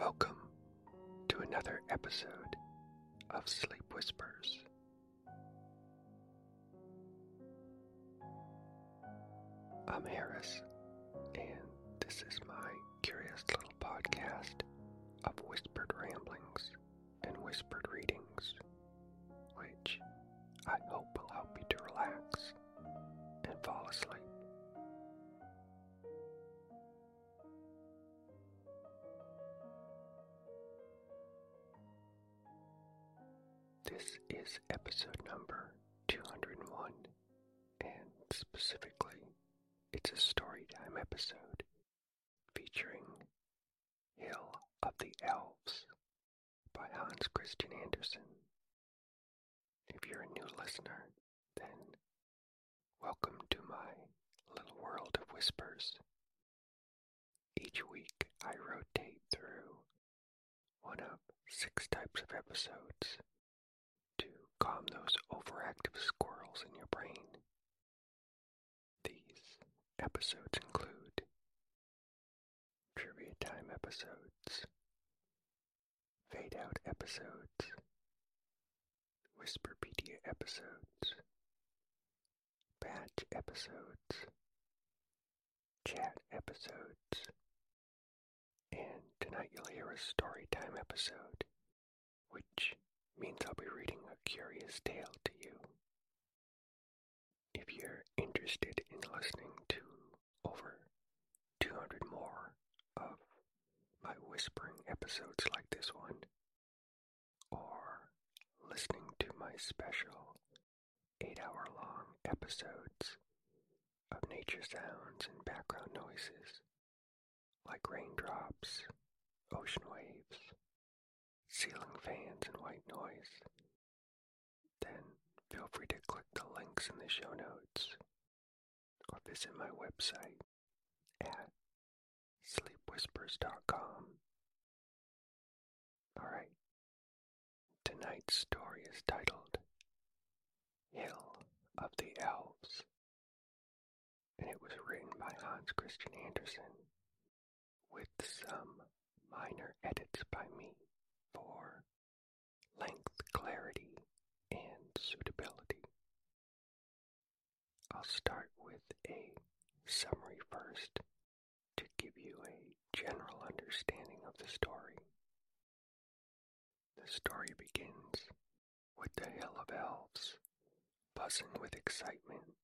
Welcome to another episode of Sleep Whispers. I'm Harris, and this is my curious little podcast of whispered ramblings and whispered readings, which I hope will help you to relax and fall asleep. Is episode number 201, and specifically, it's a storytime episode featuring Hill of the Elves by Hans Christian Andersen. If you're a new listener, then welcome to my little world of whispers. Each week I rotate through one of six types of episodes calm those overactive squirrels in your brain. These episodes include trivia time episodes, fade out episodes, Whisperpedia episodes, batch episodes, chat episodes, and tonight you'll hear a story time episode, which means I'll be reading a curious tale to you. If you're interested in listening to over 200 more of my whispering episodes like this one, or listening to my special 8 hour long episodes of nature sounds and background noises like raindrops, ocean waves, ceiling fans, and white noise, then feel free to click the links in the show notes or visit my website at sleepwhispers.com. Alright, tonight's story is titled Hill of the Elves, and it was written by Hans Christian Andersen with some minor edits by me for length, clarity, and suitability. I'll start with a summary first to give you a general understanding of the story. The story begins with the Hill of Elves buzzing with excitement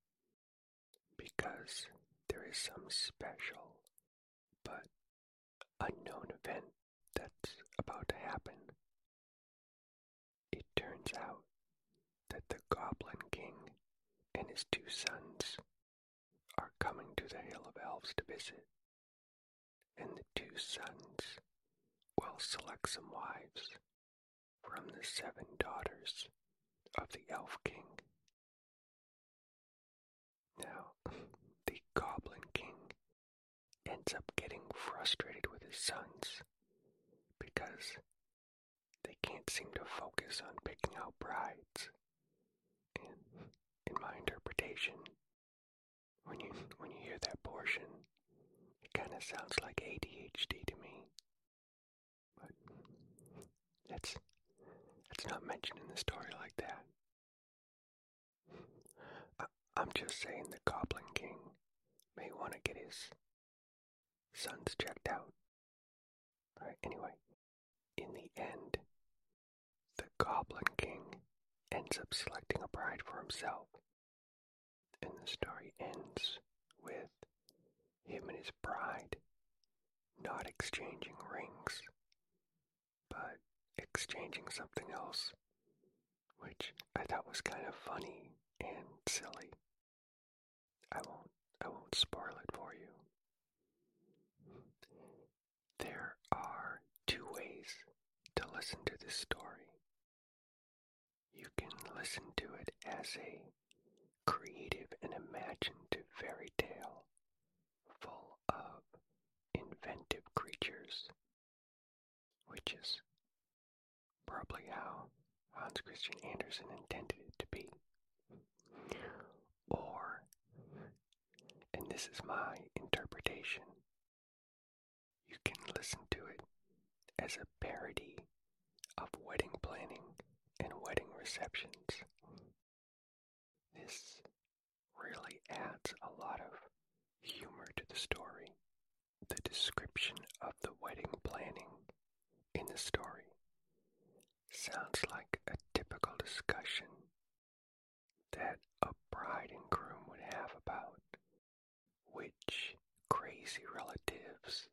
because there is some special but unknown event that's about to happen. It turns out that the Goblin King and his two sons are coming to the Hill of Elves to visit, and the two sons will select some wives from the seven daughters of the Elf King. Now, the Goblin King ends up getting frustrated with his sons because they can't seem to focus on picking out brides. And in my interpretation, when you when you hear that portion, it kind of sounds like ADHD to me. But that's that's not mentioned in the story like that. I, I'm just saying the Goblin King may want to get his sons checked out. Alright, anyway, in the end, the Goblin King ends up selecting a bride for himself. And the story ends with him and his bride not exchanging rings, but exchanging something else, which I thought was kind of funny and silly. I won't I won't spoil it for you. There are two ways to listen to this story. You can listen to it as a creative and imaginative fairy tale full of inventive creatures, which is probably how Hans Christian Andersen intended it to be. Or, and this is my interpretation, you can listen to it as a parody of wedding planning and wedding receptions. This really adds a lot of humor to the story. The description of the wedding planning in the story sounds like a typical discussion that a bride and groom would have about which crazy relatives,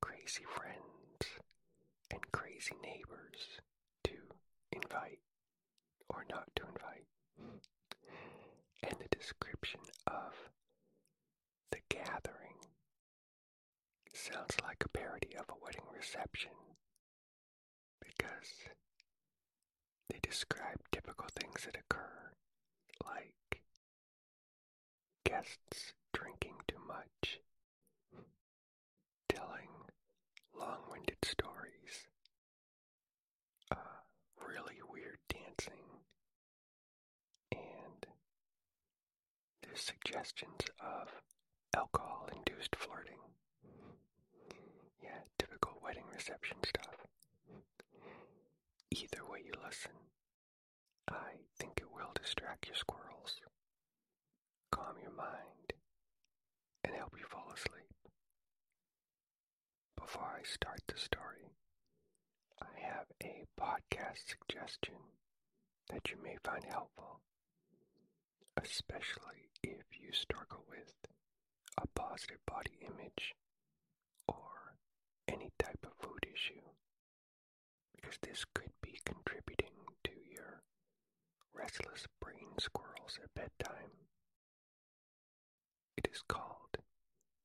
crazy friends, and crazy neighbors to invite or not to invite. And the description of the gathering sounds like a parody of a wedding reception because they describe typical things that occur, like guests drinking too much, telling long winded stories, uh, really weird dancing, and there's suggestions of alcohol induced flirting. Yeah, typical wedding reception stuff. Either way you listen, I think it will distract your squirrels, calm your mind, and help you. Before I start the story, I have a podcast suggestion that you may find helpful, especially if you struggle with a positive body image or any type of food issue, because this could be contributing to your restless brain squirrels at bedtime. It is called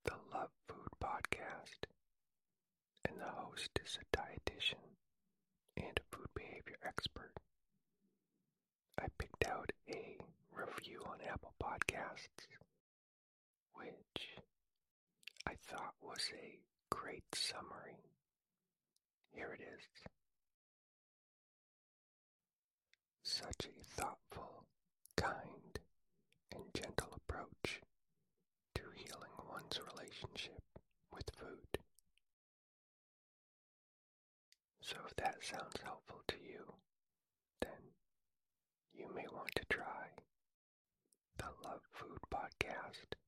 the Love Food Podcast, and the host is a dietitian and a food behavior expert. I picked out a review on Apple Podcasts, which I thought was a great summary. Here it is. Such a thoughtful, kind, and gentle approach to healing one's relationship with food. So, if that sounds helpful to you, then you may want to try the Love Food Podcast.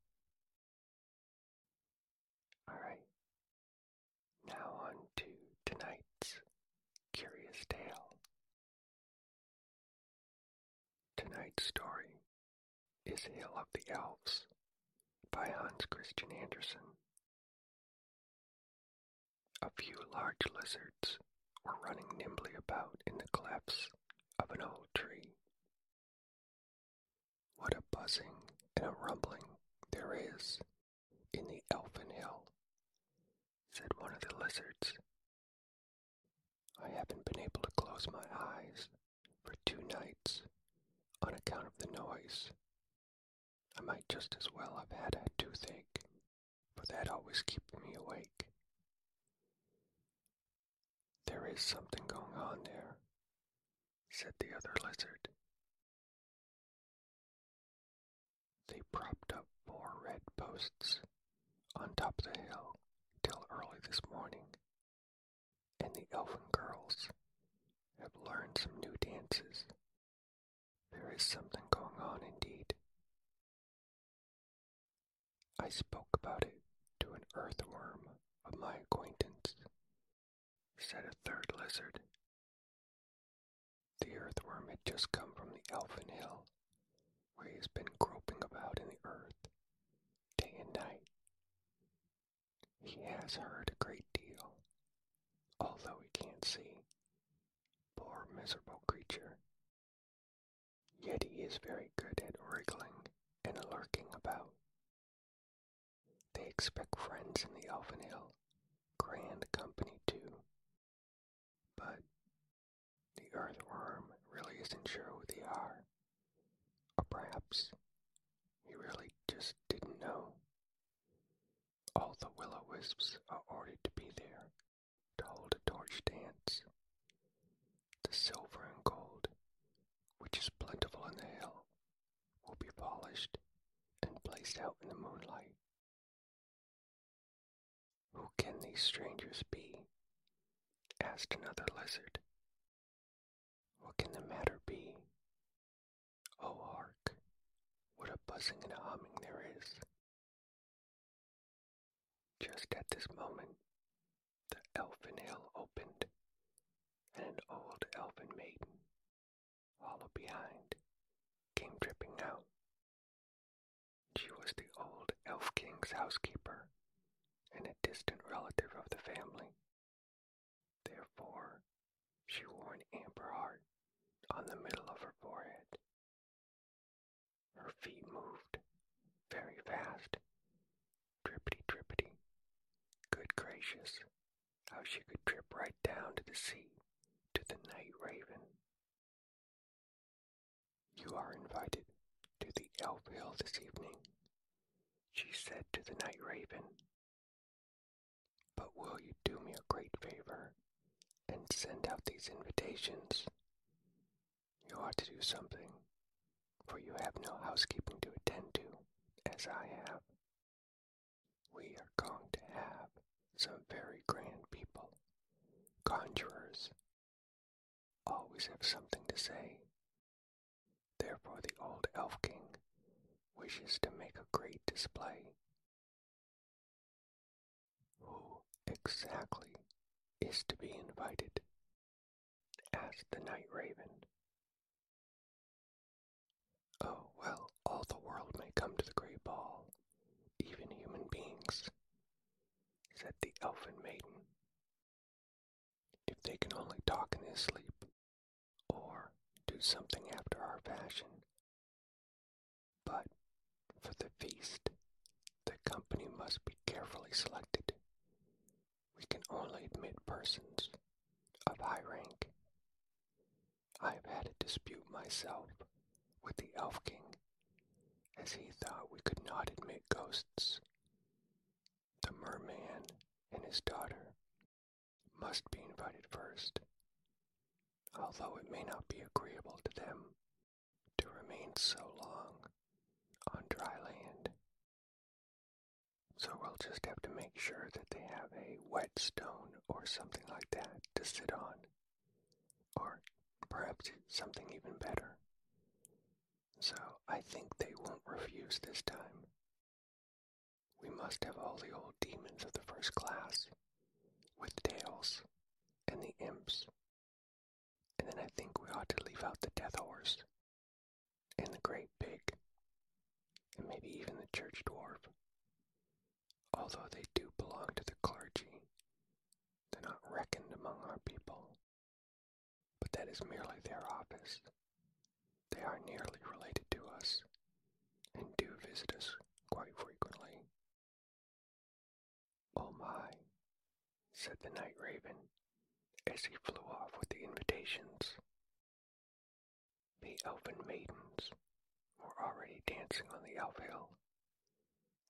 Alright, now on to tonight's curious tale. Tonight's story is Hill of the Elves by Hans Christian Andersen. A few large lizards were running nimbly about in the clefts of an old tree. What a buzzing and a rumbling there is in the Elfin Hill, said one of the lizards. I haven't been able to close my eyes for two nights on account of the noise. I might just as well have had a toothache, for that always keeps me awake. There is something going on there, said the other lizard. They propped up four red posts on top of the hill till early this morning, and the elfin girls have learned some new dances. There is something going on indeed. I spoke about it to an earthworm of my acquaintance, said a third lizard. The earthworm had just come from the Elfin Hill, where he has been groping about in the earth day and night. He has heard a great deal, although he can't see. Poor miserable creature. Yet he is very good at wriggling and lurking about. They expect friends in the Elfin Hill, grand company too. But the earthworm really isn't sure who they are. Or perhaps he really just didn't know. All the will o wisps are ordered to be there to hold a torch dance. The silver and gold, which is plentiful in the hill, will be polished and placed out in the moonlight. Who can these strangers be? asked another lizard. Can the matter be? Oh, hark! What a buzzing and humming there is. Just at this moment, the elfin hill opened, and an old elfin maiden, followed behind, came tripping out. She was the old elf king's housekeeper and a distant relative of the family. Therefore, she wore an amber heart on the middle of her forehead. Her feet moved very fast. Trippity trippity. Good gracious, how she could trip right down to the sea, to the night raven. You are invited to the Elf Hill this evening, she said to the night raven. But will you do me a great favor and send out these invitations? You ought to do something, for you have no housekeeping to attend to, as I have. We are going to have some very grand people, conjurers, always have something to say. Therefore, the old elf king wishes to make a great display. Who exactly is to be invited? asked the night raven. Well, all the world may come to the great ball, even human beings, said the elfin maiden. If they can only talk in their sleep, or do something after our fashion. But for the feast, the company must be carefully selected. We can only admit persons of high rank. I have had a dispute myself with the Elf King, as he thought we could not admit ghosts. The merman and his daughter must be invited first, although it may not be agreeable to them to remain so long on dry land. So we'll just have to make sure that they have a whetstone or something like that to sit on, or perhaps something even better. So I think they won't refuse this time. We must have all the old demons of the first class, with tails, and the imps. And then I think we ought to leave out the death horse, and the great pig, and maybe even the church dwarf. Although they do belong to the clergy, they're not reckoned among our people. But that is merely their office. They are nearly related to us, and do visit us quite frequently. Oh my, said the night raven as he flew off with the invitations. The elfin maidens were already dancing on the elf hill,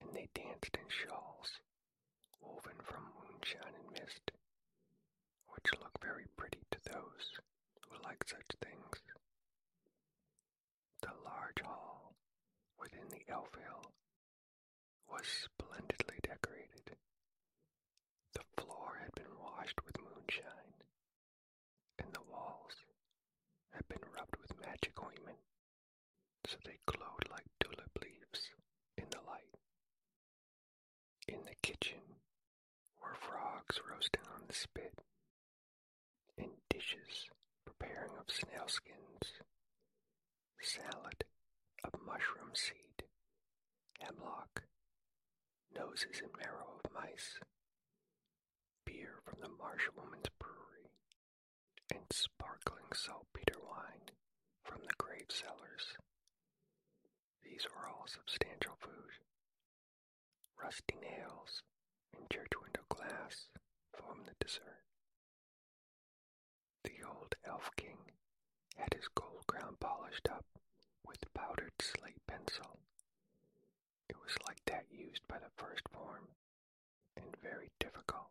and they danced in shawls woven from moonshine and mist, which look very pretty to those who like such things. The large hall within the elf hill was splendidly decorated. The floor had been washed with moonshine, and the walls had been rubbed with magic ointment, so they glowed like tulip leaves in the light. In the kitchen were frogs roasting on the spit, and dishes preparing of snail skins, salad mushroom seed, hemlock, noses and marrow of mice, beer from the Marsh Woman's Brewery, and sparkling saltpeter wine from the grave cellars. These were all substantial food. Rusty nails and church window glass formed the dessert. The old elf king had his gold crown polished up with powdered slate pencil. It was like that used by the first form, and very difficult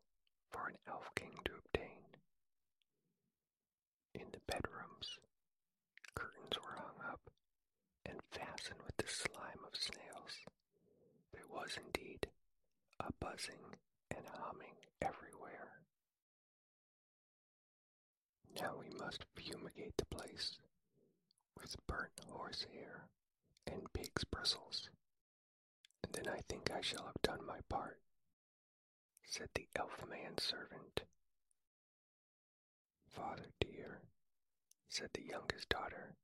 for an elf king to obtain. In the bedrooms, curtains were hung up and fastened with the slime of snails. There was indeed a buzzing and humming everywhere. Now we must fumigate the place with burnt horsehair and pig's bristles, and then I think I shall have done my part, said the elf man servant. Father dear, said the youngest daughter,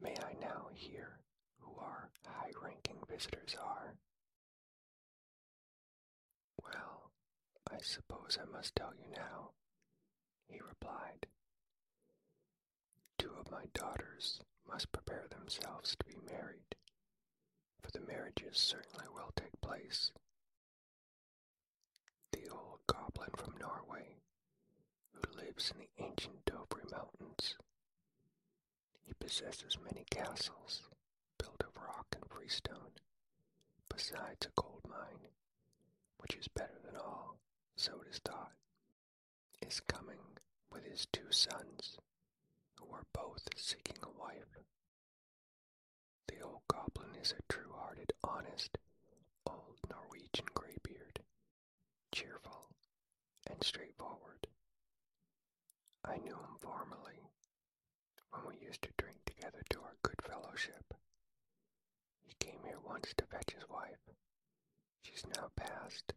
may I now hear who our high ranking visitors are? Well, I suppose I must tell you now, he replied. Two of my daughters must prepare themselves to be married, for the marriages certainly will take place. The old goblin from Norway, who lives in the ancient Dovre Mountains. He possesses many castles built of rock and freestone, besides a gold mine, which is better than all, so it is thought, is coming with his two sons, who are both seeking a wife. The old goblin is a true hearted, honest, old Norwegian graybeard, cheerful and straightforward. I knew him formerly when we used to drink together to our good fellowship. He came here once to fetch his wife. She's now passed.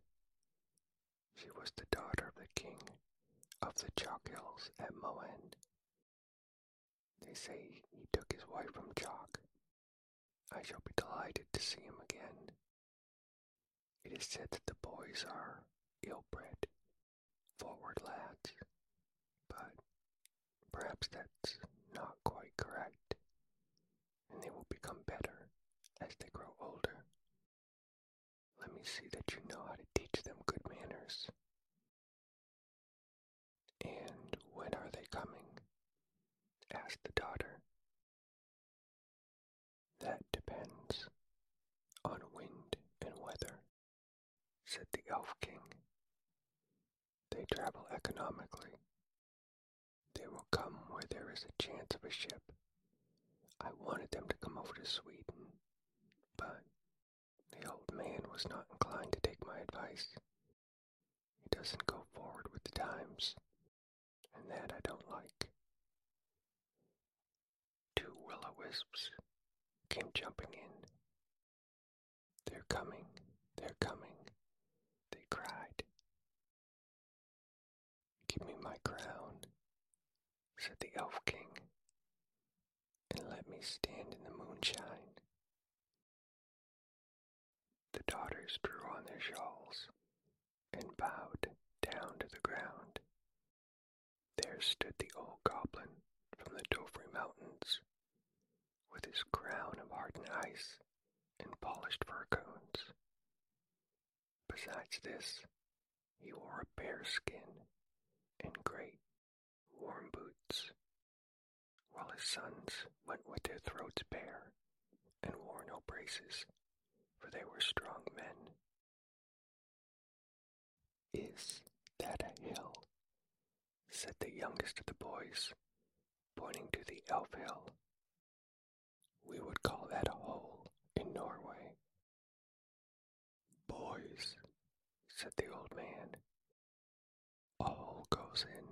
She was the daughter of the king of the Chalk Hills at Moen. They say he took his wife from Chalk. I shall be delighted to see him again. It is said that the boys are ill-bred, forward lads, but perhaps that's not quite correct, and they will become better as they grow older. Let me see that you know how to teach them good manners. And when are they coming? asked the daughter. That depends on wind and weather, said the Elf King. They travel economically. They will come where there is a chance of a ship. I wanted them to come over to Sweden, but the old man was not inclined to take my advice. He doesn't go forward with the times, and that I don't like. Two will-o'-wisps came jumping in. They're coming, they're coming, they cried. Give me my crown, said the Elf King, and let me stand in the moonshine. The daughters drew on their shawls and bowed down to the ground. There stood the old goblin from the Dovre Mountains, with his crown of hardened ice and polished fir cones. Besides this, he wore a bear skin and great warm boots, while his sons went with their throats bare and wore no braces, for they were strong men. Is that a hill? said the youngest of the boys, pointing to the elf hill. We would call that a hole in Norway. Boys, said the old man, goes in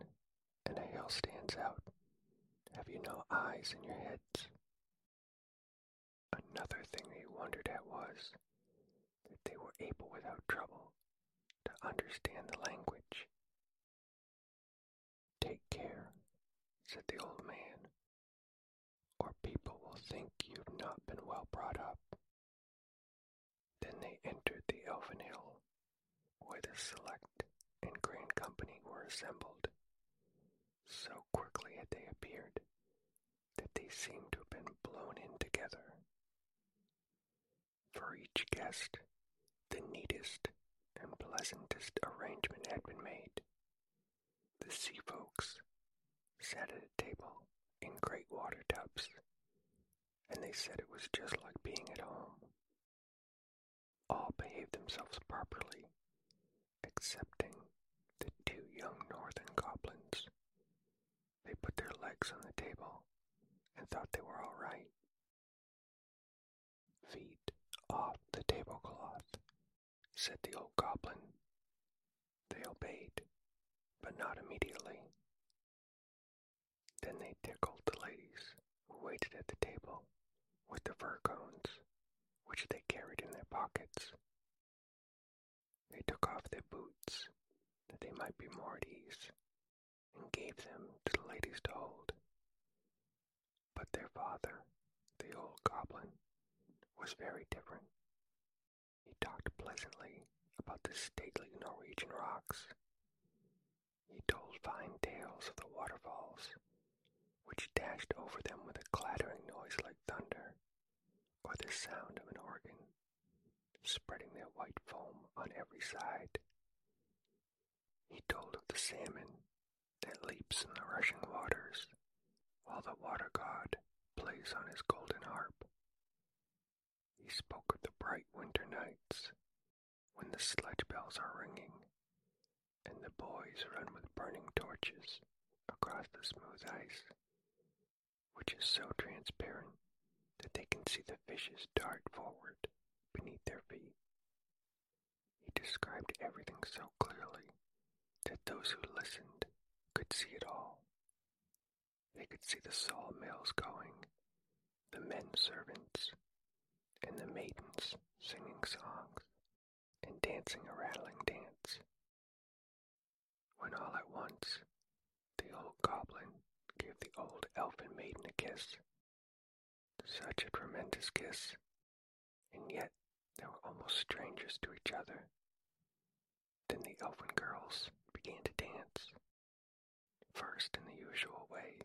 and a hill stands out. Have you no eyes in your heads? Another thing they wondered at was that they were able without trouble to understand the language. Take care, said the old man, or people will think you've not been well brought up. Then they entered the Elfin Hill, where the select and grand company assembled. So quickly had they appeared that they seemed to have been blown in together. For each guest, the neatest and pleasantest arrangement had been made. The sea folks sat at a table in great water tubs, and they said it was just like being at home. All behaved themselves properly, excepting young northern goblins. They put their legs on the table and thought they were all right. Feet off the tablecloth, said the old goblin. They obeyed, but not immediately. Then they tickled the ladies who waited at the table with the fir cones, which they carried in their pockets. They took off their boots that they might be more at ease, and gave them to the ladies to hold. But their father, the old goblin, was very different. He talked pleasantly about the stately Norwegian rocks. He told fine tales of the waterfalls, which dashed over them with a clattering noise like thunder, or the sound of an organ, spreading their white foam on every side. He told of the salmon that leaps in the rushing waters, while the water god plays on his golden harp. He spoke of the bright winter nights when the sledge bells are ringing and the boys run with burning torches across the smooth ice, which is so transparent that they can see the fishes dart forward beneath their feet. He described everything so clearly that those who listened could see it all. They could see the sawmills going, the men servants, and the maidens singing songs and dancing a rattling dance. When all at once the old goblin gave the old elfin maiden a kiss. Such a tremendous kiss, and yet they were almost strangers to each other. Then the elfin girls first in the usual way,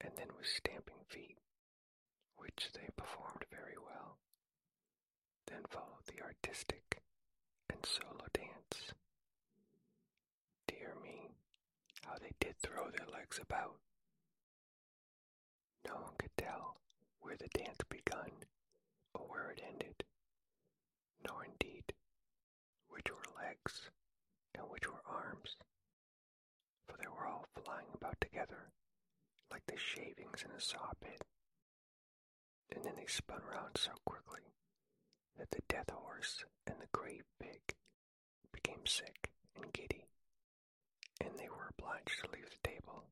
and then with stamping feet, which they performed very well. Then followed the artistic and solo dance. Dear me, how they did throw their legs about. No one could tell where the dance begun or where it ended, nor indeed which were legs and which were arms, for they were all flying about together like the shavings in a saw pit. And then they spun round so quickly that the death horse and the grave pig became sick and giddy, and they were obliged to leave the table.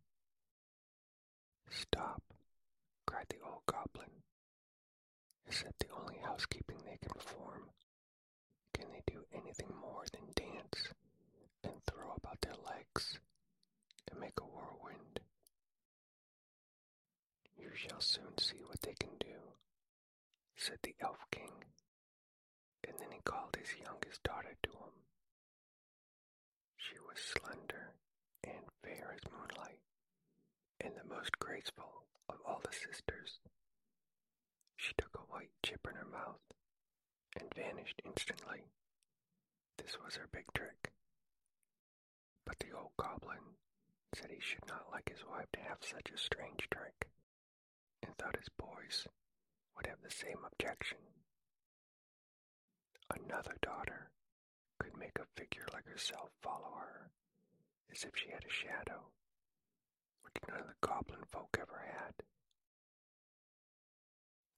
Stop, cried the old goblin. Is that the only housekeeping they can perform? Can they do anything more than dance and throw about their legs and make a whirlwind? You shall soon see what they can do, said the Elf King, and then he called his youngest daughter to him. She was slender and fair as moonlight, and the most graceful of all the sisters. She took a white chip in her mouth and vanished instantly. This was her big trick. But the old goblin said he should not like his wife to have such a strange trick, thought his boys would have the same objection. Another daughter could make a figure like herself follow her, as if she had a shadow, which none of the goblin folk ever had.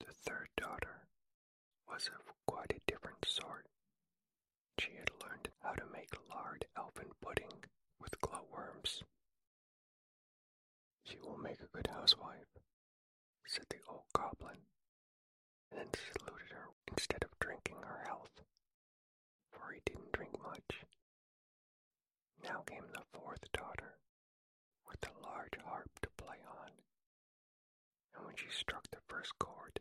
The third daughter was of quite a different sort. She had learned how to make lard elfin pudding with glowworms. She will make a good housewife, said the old goblin, and then saluted her instead of drinking her health, for he didn't drink much. Now came the fourth daughter, with a large harp to play on, and when she struck the first chord,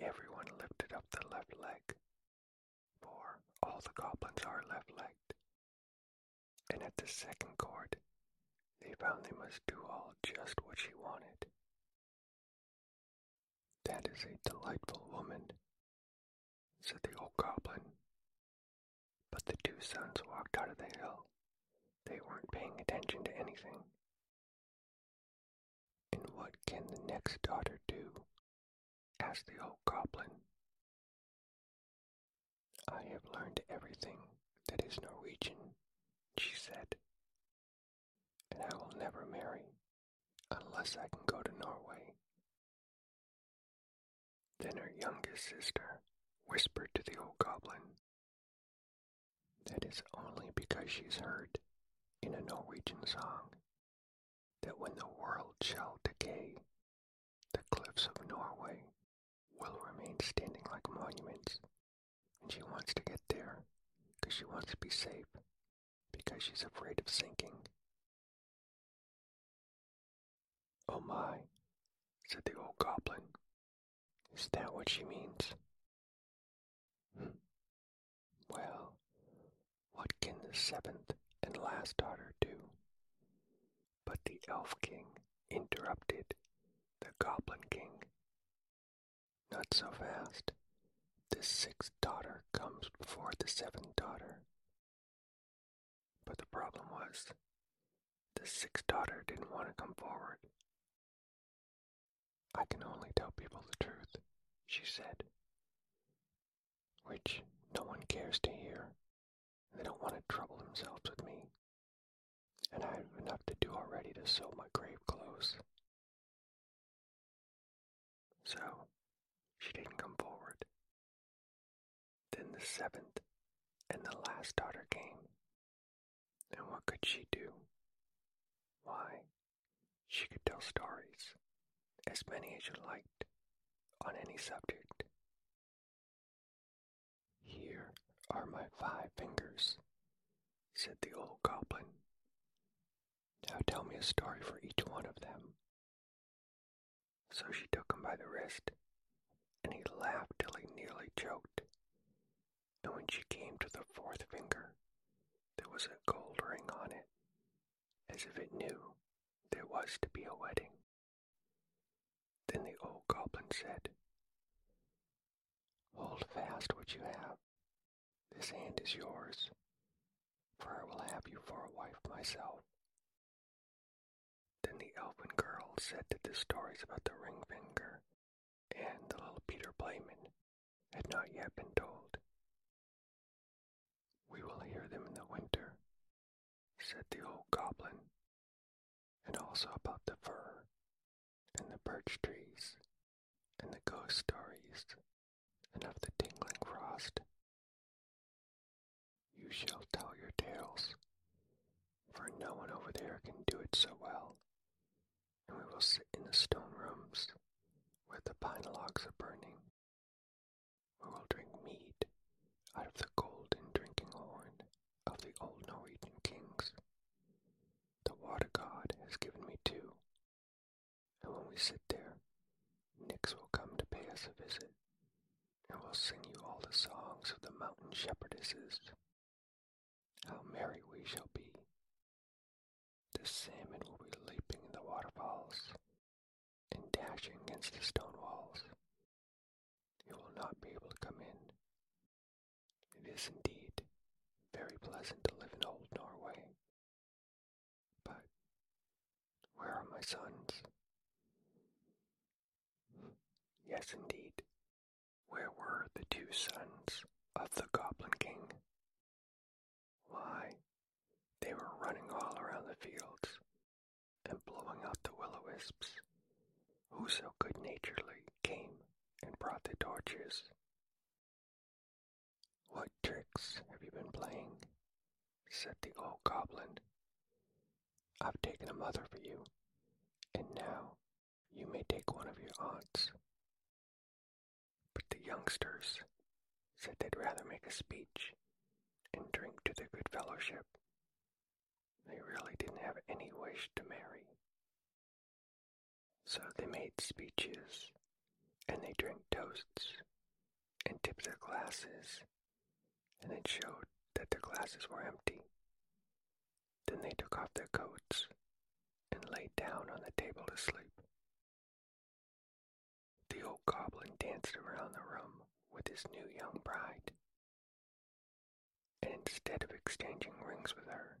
everyone lifted up the left leg, for all the goblins are left-legged, and at the second chord, they found they must do all just what she wanted. That is a delightful woman, said the old goblin. But the two sons walked out of the hill. They weren't paying attention to anything. And what can the next daughter do? asked the old goblin. I have learned everything that is Norwegian, she said, and I will never marry unless I can go to Norway. Then her youngest sister whispered to the old goblin, That is only because she's heard in a Norwegian song that when the world shall decay, the cliffs of Norway will remain standing like monuments, and she wants to get there because she wants to be safe, because she's afraid of sinking. Oh my, said the old goblin. Is that what she means? Well, what can the seventh and last daughter do? But the elf king interrupted the goblin king. Not so fast. The sixth daughter comes before the seventh daughter. But the problem was, the sixth daughter didn't want to come forward. I can only tell people the truth, she said, which no one cares to hear. They don't want to trouble themselves with me, and I have enough to do already to sew my grave clothes. So, she didn't come forward. Then the seventh and the last daughter came. And what could she do? Why, she could tell stories, as many as you liked, on any subject. Here are my five fingers, said the old goblin. Now tell me a story for each one of them. So she took him by the wrist, and he laughed till he nearly choked. And when she came to the fourth finger, there was a gold ring on it, as if it knew there was to be a wedding. Then the old goblin said, Hold fast what you have. This hand is yours, for I will have you for a wife myself. Then the elfin girl said that the stories about the ring finger and the little Peter Playman had not yet been told. We will hear them in the winter, said the old goblin, and also about the fir and the birch trees and the ghost stories and of the tingling frost. You shall tell your tales, for no one over there can do it so well, and we will sit in the stone rooms where the pine logs are burning. We will drink mead out of the golden drinking horn of the old Norwegian kings. The water god has given me two, and when we sit there, Nix will come to pay us a visit, and we'll sing you all the songs of the mountain shepherdesses. How merry we shall be. The salmon will be leaping in the waterfalls and dashing against the stone walls. You will not be able to come in. It is indeed very pleasant to live in old Norway. But where are my sons? Yes, indeed. Where were the two sons of the Goblin King? Why, they were running all around the fields and blowing out the will-o-wisps, who so good-naturedly came and brought the torches. What tricks have you been playing? said the old goblin. I've taken a mother for you, and now you may take one of your aunts. The youngsters said they'd rather make a speech and drink to their good fellowship. They really didn't have any wish to marry. So they made speeches, and they drank toasts, and tipped their glasses, and it showed that their glasses were empty. Then they took off their coats and lay down on the table to sleep. The old goblin danced around the room with his new young bride, and instead of exchanging rings with her,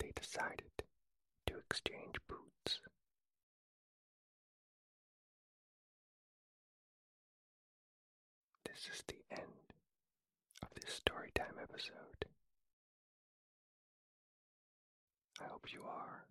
they decided to exchange boots. This is the end of this storytime episode. I hope you are